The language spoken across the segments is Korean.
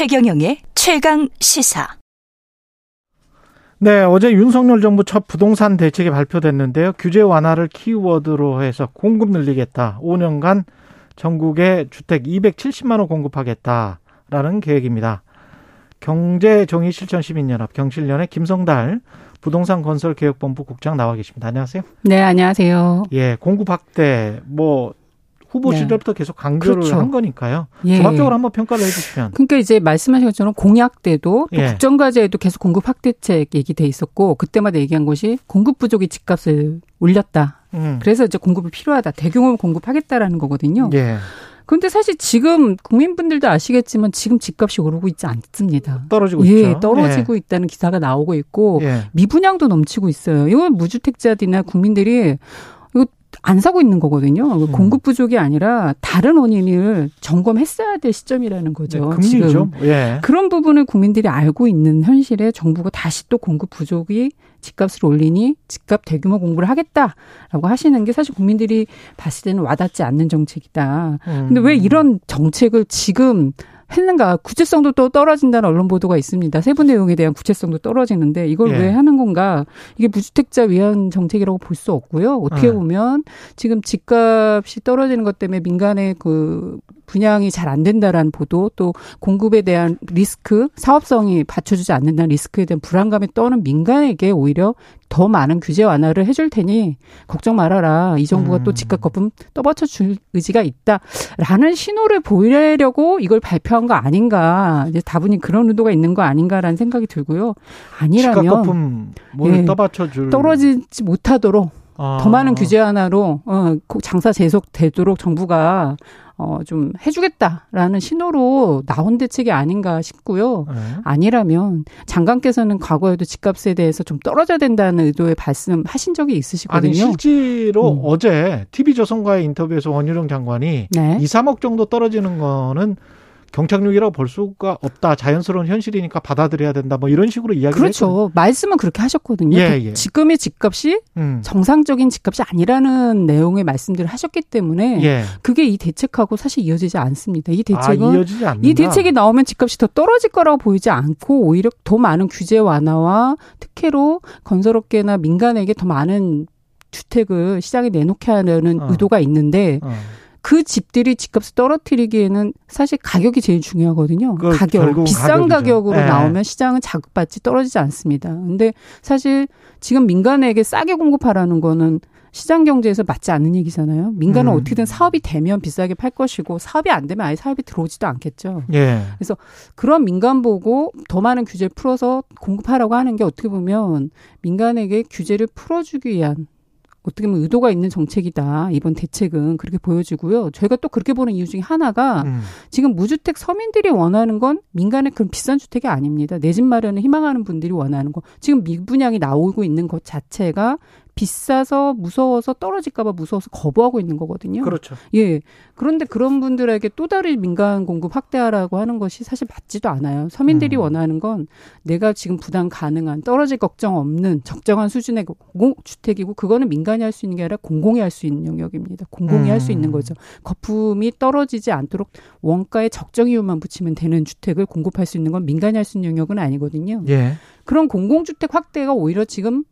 최경영의 최강 시사. 네, 어제 윤석열 정부 첫 부동산 대책이 발표됐는데요. 규제 완화를 키워드로 해서 공급 늘리겠다. 5년간 전국에 주택 270만 호 공급하겠다라는 계획입니다. 경제정의 실천시민연합 경실련의 김성달 부동산 건설 개혁본부 국장 나와 계십니다. 안녕하세요. 네, 안녕하세요. 예, 공급 확대 뭐 후보 네. 시절부터 계속 강조를 그렇죠. 한 거니까요. 예. 종합적으로 한번 평가를 해주시면. 그러니까 이제 말씀하신 것처럼 공약 때도 또 예. 국정과제에도 계속 공급 확대책 얘기돼 있었고 그때마다 얘기한 것이 공급 부족이 집값을 올렸다. 음. 그래서 이제 공급이 필요하다. 대규모 공급하겠다라는 거거든요. 예. 그런데 사실 지금 국민분들도 아시겠지만 지금 집값이 오르고 있지 않습니다. 떨어지고 예, 있죠. 떨어지고 예. 있다는 기사가 나오고 있고 예. 미분양도 넘치고 있어요. 이건 무주택자들이나 국민들이 안 사고 있는 거거든요. 음. 공급 부족이 아니라 다른 원인을 점검했어야 될 시점이라는 거죠. 네, 지금 예. 그런 부분을 국민들이 알고 있는 현실에 정부가 다시 또 공급 부족이 집값을 올리니 집값 대규모 공부를 하겠다라고 하시는 게 사실 국민들이 봤을 때는 와닿지 않는 정책이다. 음. 근데 왜 이런 정책을 지금 했는가 구체성도 또 떨어진다는 언론 보도가 있습니다. 세부 내용에 대한 구체성도 떨어지는데 이걸 예. 왜 하는 건가? 이게 무주택자 위한 정책이라고 볼 수 없고요. 어떻게 예. 보면 지금 집값이 떨어지는 것 때문에 민간의 그 분양이 잘 안 된다라는 보도 또 공급에 대한 리스크 사업성이 받쳐주지 않는다는 리스크에 대한 불안감이 떠는 민간에게 오히려 더 많은 규제 완화를 해줄 테니 걱정 말아라 이 정부가 음. 또 집값 거품 떠받쳐 줄 의지가 있다라는 신호를 보이려고 이걸 발표한 거 아닌가 이제 다분히 그런 의도가 있는 거 아닌가라는 생각이 들고요 아니라면 집값 거품 뭘 예, 떠받쳐 줄 떨어지지 못하도록 아. 더 많은 규제 완화로 어 장사 계속 되도록 정부가 어, 좀 해주겠다라는 신호로 나온 대책이 아닌가 싶고요. 네. 아니라면 장관께서는 과거에도 집값에 대해서 좀 떨어져야 된다는 의도의 말씀하신 적이 있으시거든요. 아니, 실제로 음. 어제 TV조선과의 인터뷰에서 원유령 장관이 네. 2, 3억 정도 떨어지는 거는 경착륙이라고 볼 수가 없다. 자연스러운 현실이니까 받아들여야 된다. 뭐 이런 식으로 이야기를 그렇죠. 했거든요. 말씀은 그렇게 하셨거든요. 예, 예. 지금의 집값이 음. 정상적인 집값이 아니라는 내용의 말씀들을 하셨기 때문에 예. 그게 이 대책하고 사실 이어지지 않습니다. 이 대책은 아, 이 대책이 나오면 집값이 더 떨어질 거라고 보이지 않고 오히려 더 많은 규제 완화와 특혜로 건설업계나 민간에게 더 많은 주택을 시장에 내놓게 하려는 어. 의도가 있는데 어. 그 집들이 집값을 떨어뜨리기에는 사실 가격이 제일 중요하거든요. 가격. 비싼 가격이죠. 가격으로 네. 나오면 시장은 자극받지 떨어지지 않습니다. 근데 사실 지금 민간에게 싸게 공급하라는 거는 시장 경제에서 맞지 않는 얘기잖아요. 민간은 음. 어떻게든 사업이 되면 비싸게 팔 것이고 사업이 안 되면 아예 사업이 들어오지도 않겠죠. 예. 그래서 그런 민간 보고 더 많은 규제를 풀어서 공급하라고 하는 게 어떻게 보면 민간에게 규제를 풀어주기 위한 어떻게 보면 의도가 있는 정책이다. 이번 대책은 그렇게 보여지고요. 저희가 또 그렇게 보는 이유 중에 하나가 음. 지금 무주택 서민들이 원하는 건 민간의 그런 비싼 주택이 아닙니다. 내 집 마련을 희망하는 분들이 원하는 거. 지금 미분양이 나오고 있는 것 자체가 비싸서 무서워서 떨어질까봐 무서워서 거부하고 있는 거거든요. 그렇죠. 예. 그런데 그런 분들에게 또 다른 민간 공급 확대하라고 하는 것이 사실 맞지도 않아요. 서민들이 음. 원하는 건 내가 지금 부담 가능한 떨어질 걱정 없는 적정한 수준의 공주택이고 그거는 민간이 할 수 있는 게 아니라 공공이 할 수 있는 영역입니다. 공공이 음. 할수 있는 거죠. 거품이 떨어지지 않도록 원가에 적정 이유만 붙이면 되는 주택을 공급할 수 있는 건 민간이 할 수 있는 영역은 아니거든요. 예. 그런 공공주택 확대가 오히려 지금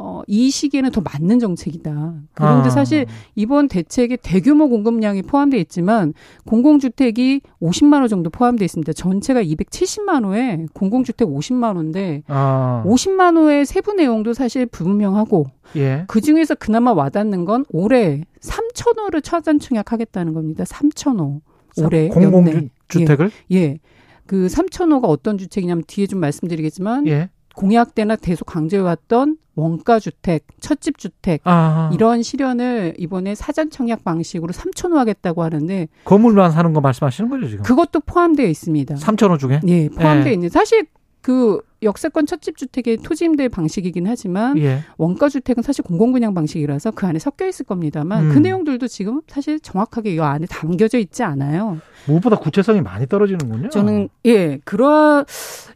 어, 이 시기에는 더 맞는 정책이다. 그런데 아. 사실 이번 대책에 대규모 공급량이 포함되어 있지만 공공주택이 50만 호 정도 포함되어 있습니다. 전체가 270만 호에 공공주택 50만 호인데 아. 50만 호의 세부 내용도 사실 불분명하고 예. 그 중에서 그나마 와닿는 건 올해 3천 호를 차단 청약하겠다는 겁니다. 3천 호. 올해 공공주택을? 예. 예. 그 3천 호가 어떤 주택이냐면 뒤에 좀 말씀드리겠지만 예. 공약 때나 계속 강조해왔던 원가 주택, 첫집 주택 아. 이런 실현을 이번에 사전 청약 방식으로 3천 호 하겠다고 하는데 건물만 사는 거 말씀하시는 거죠 지금? 그것도 포함되어 있습니다. 3천 호 중에? 예, 포함되어 예. 있는. 사실 그 역세권 첫집 주택의 토지 임대 방식이긴 하지만 예. 원가 주택은 사실 공공 분양 방식이라서 그 안에 섞여 있을 겁니다만 음. 그 내용들도 지금 사실 정확하게 이 안에 담겨져 있지 않아요. 무엇보다 구체성이 많이 떨어지는군요. 저는 예 그러한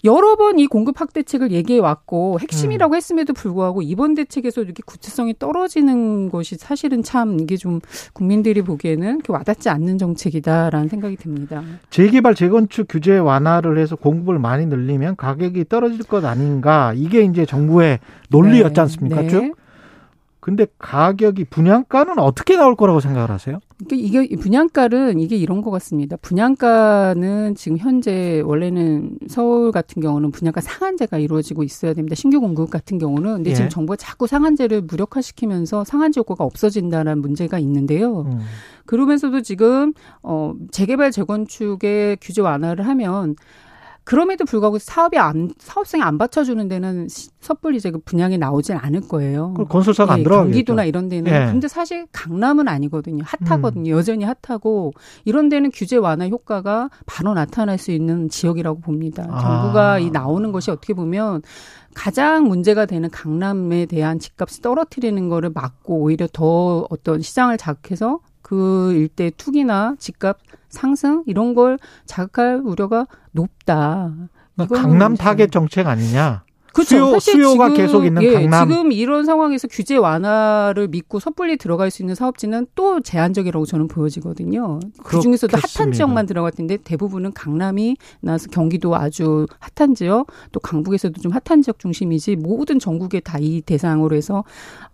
여러 번 이 공급 확대책을 얘기해 왔고 음. 핵심이라고 했음에도 불구하고 이번 대책에서 이렇게 구체성이 떨어지는 것이 사실은 참 이게 좀 국민들이 보기에는 와닿지 않는 정책이다라는 생각이 듭니다. 재개발 재건축 규제 완화를 해서 공급을 많이 늘리면 가격이 떨어 질 것 아닌가 이게 이제 정부의 논리였지 네, 않습니까? 네. 쭉. 근데 가격이 분양가는 어떻게 나올 거라고 생각을 하세요? 그러니까 이게 분양가는 이게 이런 것 같습니다. 분양가는 지금 현재 원래는 서울 같은 경우는 분양가 상한제가 이루어지고 있어야 됩니다. 신규 공급 같은 경우는 근데 예. 지금 정부가 자꾸 상한제를 무력화시키면서 상한제 효과가 없어진다는 문제가 있는데요. 음. 그러면서도 지금 어 재개발 재건축의 규제 완화를 하면 그럼에도 불구하고 사업이 안 사업성이 안 받쳐주는 데는 시- 섣불리 이제 그 분양이 나오진 않을 거예요. 건설사가 안 예, 들어가겠죠. 경기도나 이런 데는 예. 근데 사실 강남은 아니거든요. 핫하거든요. 음. 여전히 핫하고 이런 데는 규제 완화 효과가 바로 나타날 수 있는 지역이라고 봅니다. 아. 정부가 이 나오는 것이 어떻게 보면 가장 문제가 되는 강남에 대한 집값을 떨어뜨리는 거를 막고 오히려 더 어떤 시장을 자극해서 그 일대 투기나 집값 상승 이런 걸 자극할 우려가 높다. 그러니까 강남 타겟 정책 아니냐? 그렇죠. 수요- 지금, 계속 있는 예, 강남. 지금 이런 상황에서 규제 완화를 믿고 섣불리 들어갈 수 있는 사업지는 또 제한적이라고 저는 보여지거든요. 그 중에서도 핫한 그렇겠습니다. 지역만 들어갈 텐데 대부분은 강남이나 경기도 아주 핫한 지역, 또 강북에서도 좀 핫한 지역 중심이지 모든 전국에 다 이 대상으로 해서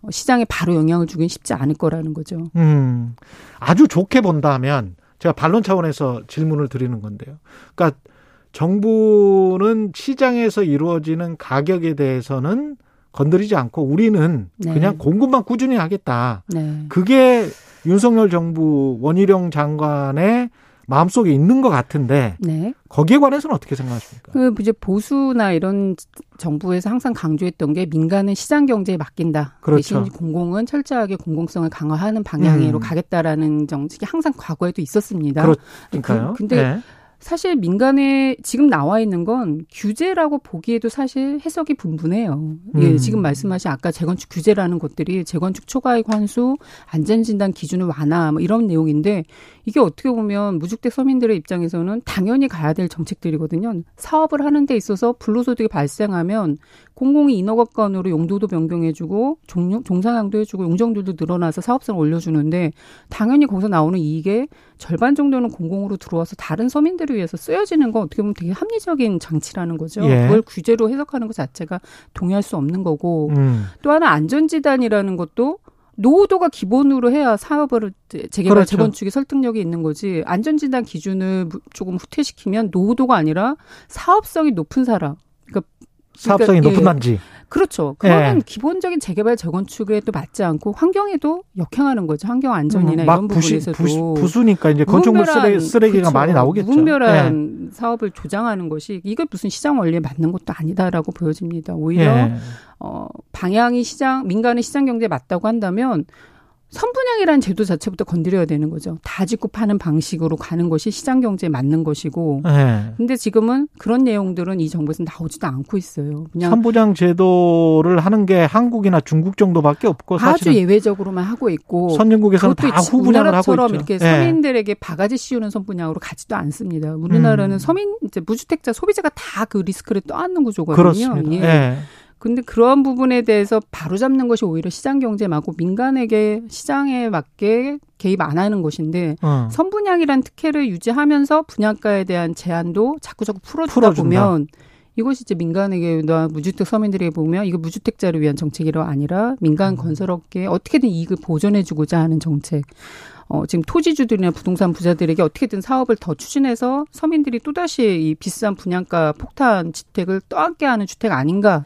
어, 시장에 바로 영향을 주긴 쉽지 않을 거라는 거죠. 음, 아주 좋게 본다면 제가 반론 차원에서 질문을 드리는 건데요. 그러니까 정부는 시장에서 이루어지는 가격에 대해서는 건드리지 않고 우리는 네. 그냥 공급만 꾸준히 하겠다. 네. 그게 윤석열 정부 원희룡 장관의 마음속에 있는 것 같은데 네. 거기에 관해서는 어떻게 생각하십니까? 그 이제 보수나 이런 정부에서 항상 강조했던 게 민간은 시장 경제에 맡긴다. 그렇죠. 대신 공공은 철저하게 공공성을 강화하는 방향으로 음. 가겠다라는 정책이 항상 과거에도 있었습니다. 그렇니까요. 그- 근데 네. 사실 민간에 지금 나와 있는 건 규제라고 보기에도 사실 해석이 분분해요. 예, 음. 지금 말씀하신 아까 재건축 규제라는 것들이 재건축 초과이익 환수, 안전진단 기준을 완화 뭐 이런 내용인데 이게 어떻게 보면 무주택 서민들의 입장에서는 당연히 가야 될 정책들이거든요. 사업을 하는 데 있어서 불로소득이 발생하면 공공이 인허가권으로 용도도 변경해주고 종, 종상향도 해주고 용적률도 늘어나서 사업성을 올려주는데 당연히 거기서 나오는 이익의 절반 정도는 공공으로 들어와서 다른 서민들 을 위해서 쓰여지는 건 어떻게 보면 되게 합리적인 장치라는 거죠. 예. 그걸 규제로 해석하는 것 자체가 동의할 수 없는 거고 음. 또 하나 안전지단이라는 것도 노후도가 기본으로 해야 사업을 재개발 그렇죠. 재건축에 설득력이 있는 거지 안전진단 기준을 무- 조금 후퇴시키면 노후도가 아니라 사업성이 높은 사람 그러니까 사업성이 그러니까, 높은 예. 단지. 그렇죠. 그거는 예. 기본적인 재개발 재건축에 또 맞지 않고 환경에도 역행하는 거죠. 환경 안전이나 음, 막 이런 부분에서도 부수, 부수니까 이제 건축물 쓰레, 쓰레 기가 그렇죠. 많이 나오겠죠. 예. 무분별한 사업을 조장하는 것이 이게 무슨 시장 원리에 맞는 것도 아니다라고 보여집니다. 오히려 예. 어, 방향이 시장, 민간의 시장 경제에 맞다고 한다면 선분양이라는 제도 자체부터 건드려야 되는 거죠. 다 짓고 파는 방식으로 가는 것이 시장 경제에 맞는 것이고. 예. 근데 지금은 그런 내용들은 이 정부에서 나오지도 않고 있어요. 그냥 선부장 제도를 하는 게 한국이나 중국 정도밖에 없고 아주 사실은 예외적으로,만 하고 있고. 선진국에서는 다 후분양을 하고 우리나라처럼 있죠. 이렇게 예. 서민들에게 바가지 씌우는 선분양으로 가지도 않습니다. 우리나라는 음. 서민 이제 무주택자 소비자가 다 그 리스크를 떠안는 구조거든요. 그렇습니다. 예. 예. 근데 그러한 부분에 대해서 바로잡는 것이 오히려 시장 경제에 맞고 민간에게 시장에 맞게 개입 안 하는 것인데 어. 선분양이란 특혜를 유지하면서 분양가에 대한 제한도 자꾸 자꾸 풀어주다 풀어준다. 보면 이것이 이제 민간에게나 무주택 서민들에게 보면 이거 무주택자를 위한 정책이 아니라 음. 민간 건설업계에 어떻게든 이익을 보전해주고자 하는 정책. 어, 지금 토지주들이나 부동산 부자들에게 어떻게든 사업을 더 추진해서 서민들이 또다시 이 비싼 분양가 폭탄 주택을 떠안게 하는 주택 아닌가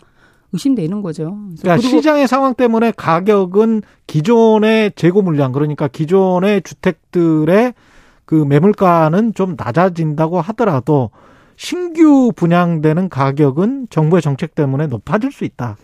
의심되는 거죠. 그러니까 시장의 상황 때문에 가격은 기존의 재고 물량 그러니까 기존의 주택들의 그 매물가는 좀 낮아진다고 하더라도 신규 분양되는 가격은 정부의 정책 때문에 높아질 수 있다.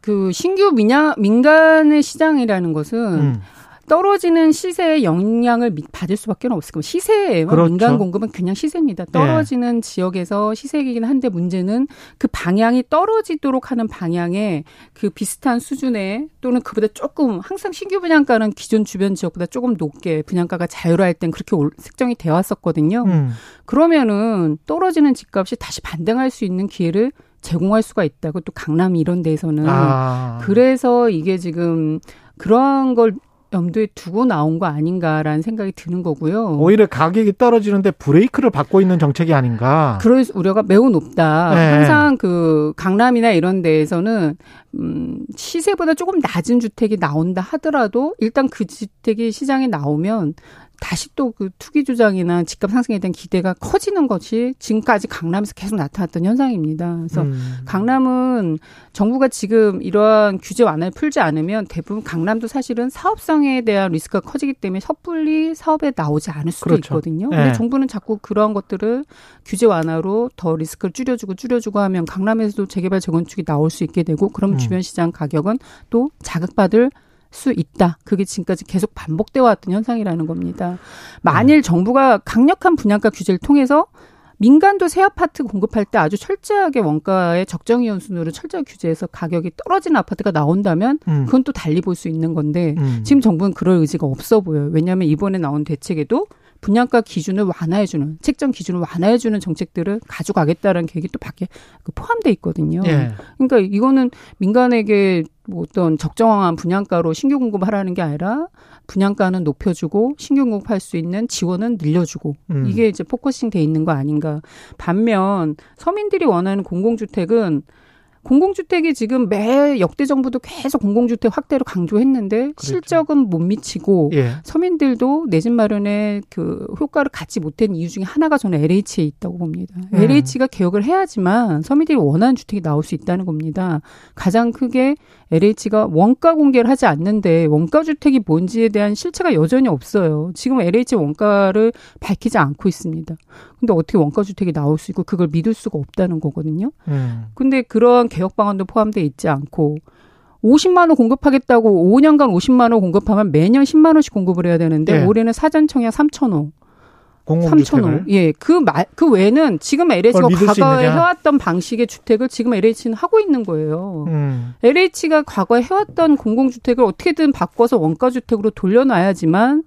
그 신규 민야, 민간의 시장이라는 것은 음. 떨어지는 시세의 영향을 받을 수밖에 없을 겁니다. 시세에만 그렇죠. 민간 공급은 그냥 시세입니다. 떨어지는 네. 지역에서 시세이긴 한데 문제는 그 방향이 떨어지도록 하는 방향에 그 비슷한 수준의 또는 그보다 조금 항상 신규 분양가는 기존 주변 지역보다 조금 높게 분양가가 자유로할 땐 그렇게 책정이 되어 왔었거든요. 음. 그러면은 떨어지는 집값이 다시 반등할 수 있는 기회를 제공할 수가 있다고 또 강남 이런 데에서는 아. 그래서 이게 지금 그런 걸 염두에 두고 나온 거 아닌가라는 생각이 드는 거고요. 오히려 가격이 떨어지는데 브레이크를 받고 있는 정책이 아닌가. 그럴 우려가 매우 높다. 네. 항상 그 강남이나 이런 데에서는 음 시세보다 조금 낮은 주택이 나온다 하더라도 일단 그 주택이 시장에 나오면 다시 또 그 투기 주장이나 집값 상승에 대한 기대가 커지는 것이 지금까지 강남에서 계속 나타났던 현상입니다. 그래서 음. 강남은 정부가 지금 이러한 규제 완화를 풀지 않으면 대부분 강남도 사실은 사업성에 대한 리스크가 커지기 때문에 섣불리 사업에 나오지 않을 수도 그렇죠. 있거든요. 네. 근데 정부는 자꾸 그러한 것들을 규제 완화로 더 리스크를 줄여주고 줄여주고 하면 강남에서도 재개발 재건축이 나올 수 있게 되고 그럼 음. 주변 시장 가격은 또 자극받을 수 있다. 그게 지금까지 계속 반복되어 왔던 현상이라는 겁니다. 만일 정부가 강력한 분양가 규제를 통해서 민간도 새 아파트 공급할 때 아주 철저하게 원가의 적정 이윤 수준으로 철저히 규제해서 가격이 떨어지는 아파트가 나온다면 음. 그건 또 달리 볼 수 있는 건데 음. 지금 정부는 그럴 의지가 없어 보여요. 왜냐하면 이번에 나온 대책에도 분양가 기준을 완화해주는 책정 기준을 완화해주는 정책들을 가져가겠다라는 계획이 또 밖에 그 포함돼 있거든요. 예. 그러니까 이거는 민간에게 뭐 어떤 적정한 분양가로 신규 공급하라는 게 아니라 분양가는 높여주고 신규 공급할 수 있는 지원은 늘려주고 음. 이게 이제 focusing 돼 있는 거 아닌가. 반면 서민들이 원하는 공공주택은 공공주택이 지금 매 역대 정부도 계속 공공주택 확대를 강조했는데 그렇죠. 실적은 못 미치고 예. 서민들도 내 집 마련에 그 효과를 갖지 못한 이유 중에 하나가 저는 LH에 있다고 봅니다. 음. LH가 개혁을 해야지만 서민들이 원하는 주택이 나올 수 있다는 겁니다. 가장 크게 LH가 원가 공개를 하지 않는데 원가 주택이 뭔지에 대한 실체가 여전히 없어요. 지금 LH 원가를 밝히지 않고 있습니다. 근데 어떻게 원가 주택이 나올 수 있고 그걸 믿을 수가 없다는 거거든요. 음. 근데 그런 개혁 방안도 포함돼 있지 않고 50만 원 공급하겠다고 5년간 50만 원 공급하면 매년 10만 원씩 공급을 해야 되는데 네. 올해는 사전 청약 3천 원. 3천 원. 예. 그 말, 그 외에는 지금 LH가 과거에 해왔던 방식의 주택을 지금 LH는 하고 있는 거예요. 음. LH가 과거에 해왔던 공공주택을 어떻게든 바꿔서 원가주택으로 돌려놔야지만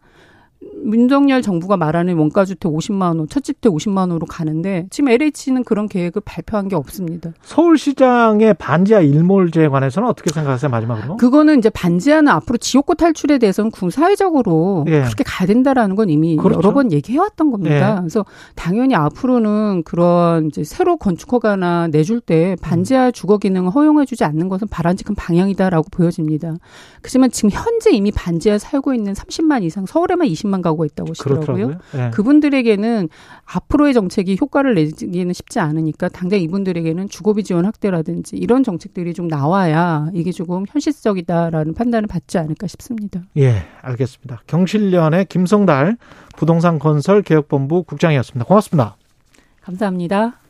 윤석열 정부가 말하는 원가주택 50만 원, 첫 집택 50만 원으로 가는데 지금 LH는 그런 계획을 발표한 게 없습니다. 서울시장의 반지하 일몰제에 관해서는 어떻게 생각하세요 마지막으로? 그거는 이제 반지하는 앞으로 지역구 탈출에 대해서는 군 사회적으로 예. 그렇게 가야 된다라는 건 이미 그렇죠. 여러 번 얘기해왔던 겁니다. 예. 그래서 당연히 앞으로는 그런 이제 새로 건축허가나 내줄 때 반지하 주거 기능을 허용해주지 않는 것은 바람직한 방향이다라고 보여집니다. 그렇지만 지금 현재 이미 반지하에 살고 있는 30만 이상 서울에만 20만 20만 가구가 있다고 하시더라고요. 네. 그분들에게는 앞으로의 정책이 효과를 내기는 쉽지 않으니까 당장 이분들에게는 주거비 지원 확대라든지 이런 정책들이 좀 나와야 이게 조금 현실적이다라는 판단을 받지 않을까 싶습니다. 예, 알겠습니다. 경실련의 김성달 부동산 건설 개혁본부 국장이었습니다. 고맙습니다. 감사합니다.